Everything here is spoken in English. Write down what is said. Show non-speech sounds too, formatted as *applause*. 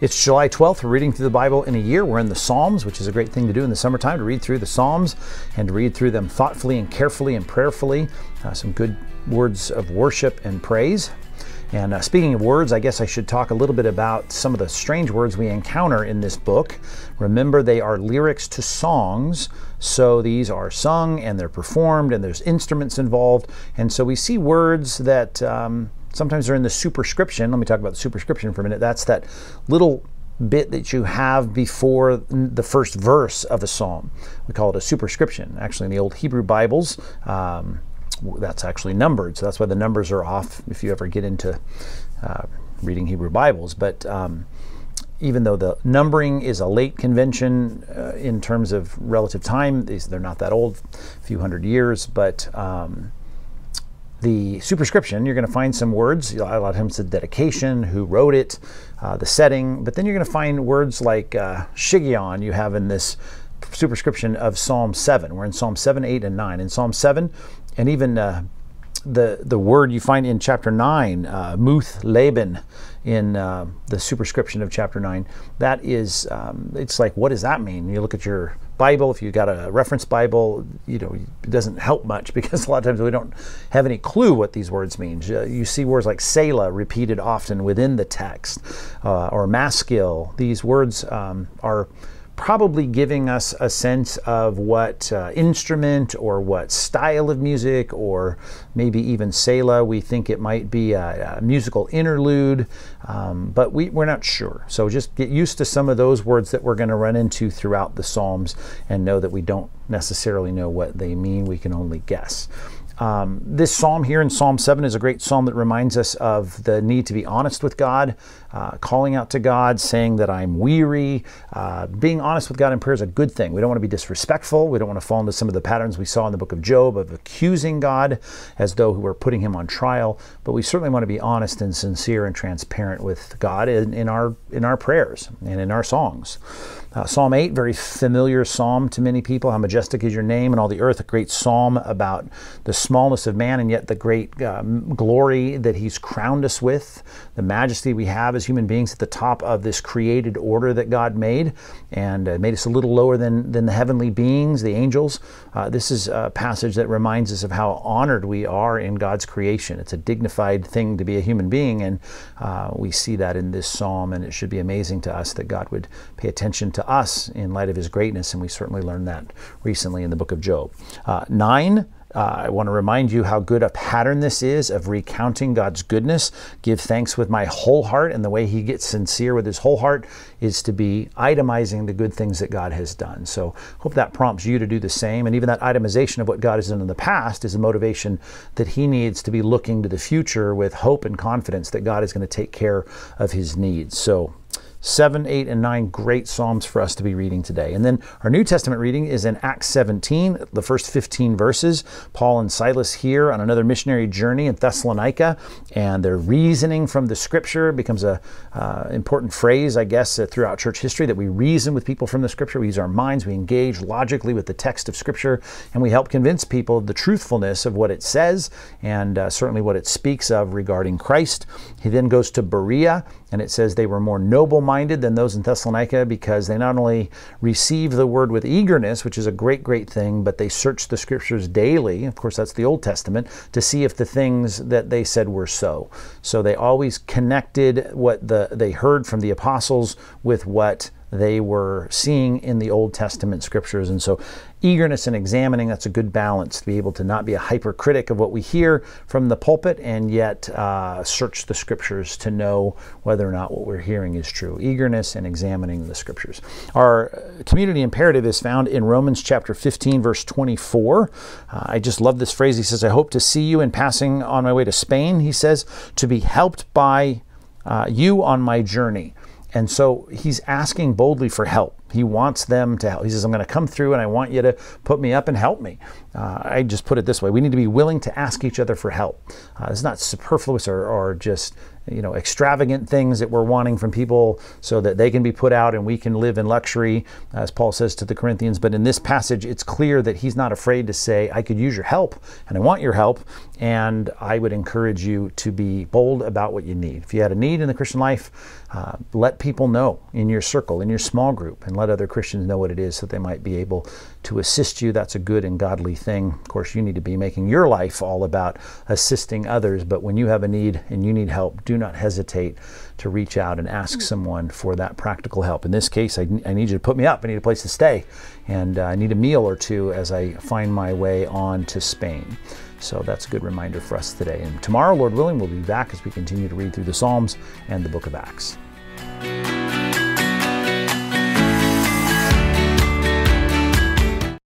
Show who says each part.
Speaker 1: It's July 12th. We're reading through the Bible in a year. We're in the Psalms, which is a great thing to do in the summertime to read through the Psalms and to read through them thoughtfully and carefully and prayerfully. Uh, some good words of worship and praise. And uh, speaking of words, I guess I should talk a little bit about some of the strange words we encounter in this book. Remember, they are lyrics to songs, so these are sung and they're performed and there's instruments involved. And so we see words that. Um, Sometimes they're in the superscription. Let me talk about the superscription for a minute. That's that little bit that you have before the first verse of a psalm. We call it a superscription. Actually, in the old Hebrew Bibles, um, that's actually numbered. So that's why the numbers are off if you ever get into uh, reading Hebrew Bibles. But um, even though the numbering is a late convention uh, in terms of relative time, they're not that old, a few hundred years, but um, the superscription, you're going to find some words. A lot of times the dedication, who wrote it, uh, the setting, but then you're going to find words like uh, Shiggaion you have in this superscription of Psalm 7. We're in Psalm 7, 8, and 9. In Psalm 7, and even uh, the, the word you find in chapter 9, uh, Muth-labben, in uh, the superscription of chapter 9, that is, um, it's like, what does that mean? You look at your Bible, if you got a reference Bible, you know, it doesn't help much *laughs* because a lot of times we don't have any clue what these words mean. You see words like Selah repeated often within the text, uh, or maskil. These words um, are probably giving us a sense of what uh, instrument or what style of music, or maybe even Selah. We think it might be a, a musical interlude, um, but we, we're not sure. So just get used to some of those words that we're going to run into throughout the Psalms and know that we don't necessarily know what they mean. We can only guess. Um, this psalm here in Psalm 7 is a great psalm that reminds us of the need to be honest with God, uh, calling out to God, saying that I'm weary. Uh, being honest with God in prayer is a good thing. We don't want to be disrespectful. We don't want to fall into some of the patterns we saw in the book of Job of accusing God as though we were putting him on trial. But we certainly want to be honest and sincere and transparent with God in, in our, in our prayers and in our songs. Uh, psalm 8, very familiar psalm to many people. How majestic is your name in all the earth. A great psalm about the smallness of man and yet the great um, glory that he's crowned us with, the majesty we have as human beings at the top of this created order that God made and uh, made us a little lower than, than the heavenly beings, the angels. Uh, this is a passage that reminds us of how honored we are in God's creation. It's a dignified thing to be a human being, and uh, we see that in this psalm, and it should be amazing to us that God would pay attention to us in light of his greatness, and we certainly learned that recently in the book of Job. Uh, nine, uh, I want to remind you how good a pattern this is of recounting God's goodness. Give thanks with my whole heart, and the way he gets sincere with his whole heart is to be itemizing the good things that God has done. So, hope that prompts you to do the same. And even that itemization of what God has done in the past is a motivation that he needs to be looking to the future with hope and confidence that God is going to take care of his needs. So, 7, 8, and 9 great Psalms for us to be reading today. And then our New Testament reading is in Acts 17, the first 15 verses. Paul and Silas here on another missionary journey in Thessalonica, and their reasoning from the scripture becomes a uh, important phrase, I guess, uh, throughout church history that we reason with people from the scripture. We use our minds, we engage logically with the text of scripture, and we help convince people of the truthfulness of what it says and uh, certainly what it speaks of regarding Christ. He then goes to Berea, and it says they were more noble minded than those in Thessalonica because they not only received the word with eagerness, which is a great, great thing, but they searched the scriptures daily. Of course, that's the Old Testament to see if the things that they said were so. So they always connected what the, they heard from the apostles with what they were seeing in the Old Testament scriptures. And so, eagerness and examining, that's a good balance to be able to not be a hypercritic of what we hear from the pulpit and yet uh, search the scriptures to know whether or not what we're hearing is true. Eagerness and examining the scriptures. Our community imperative is found in Romans chapter 15, verse 24. Uh, I just love this phrase. He says, I hope to see you in passing on my way to Spain, he says, to be helped by uh, you on my journey. And so he's asking boldly for help. He wants them to help. He says, I'm going to come through and I want you to put me up and help me. Uh, I just put it this way we need to be willing to ask each other for help. Uh, it's not superfluous or, or just you know, extravagant things that we're wanting from people so that they can be put out and we can live in luxury, as Paul says to the Corinthians. But in this passage, it's clear that he's not afraid to say, I could use your help and I want your help. And I would encourage you to be bold about what you need. If you had a need in the Christian life, uh, let people know in your circle, in your small group, and let other Christians know what it is so they might be able to assist you. That's a good and godly thing. Of course, you need to be making your life all about assisting others, but when you have a need and you need help, do not hesitate to reach out and ask someone for that practical help. In this case, I, I need you to put me up. I need a place to stay, and uh, I need a meal or two as I find my way on to Spain. So that's a good reminder for us today. And tomorrow, Lord willing, we'll be back as we continue to read through the Psalms and the book of Acts.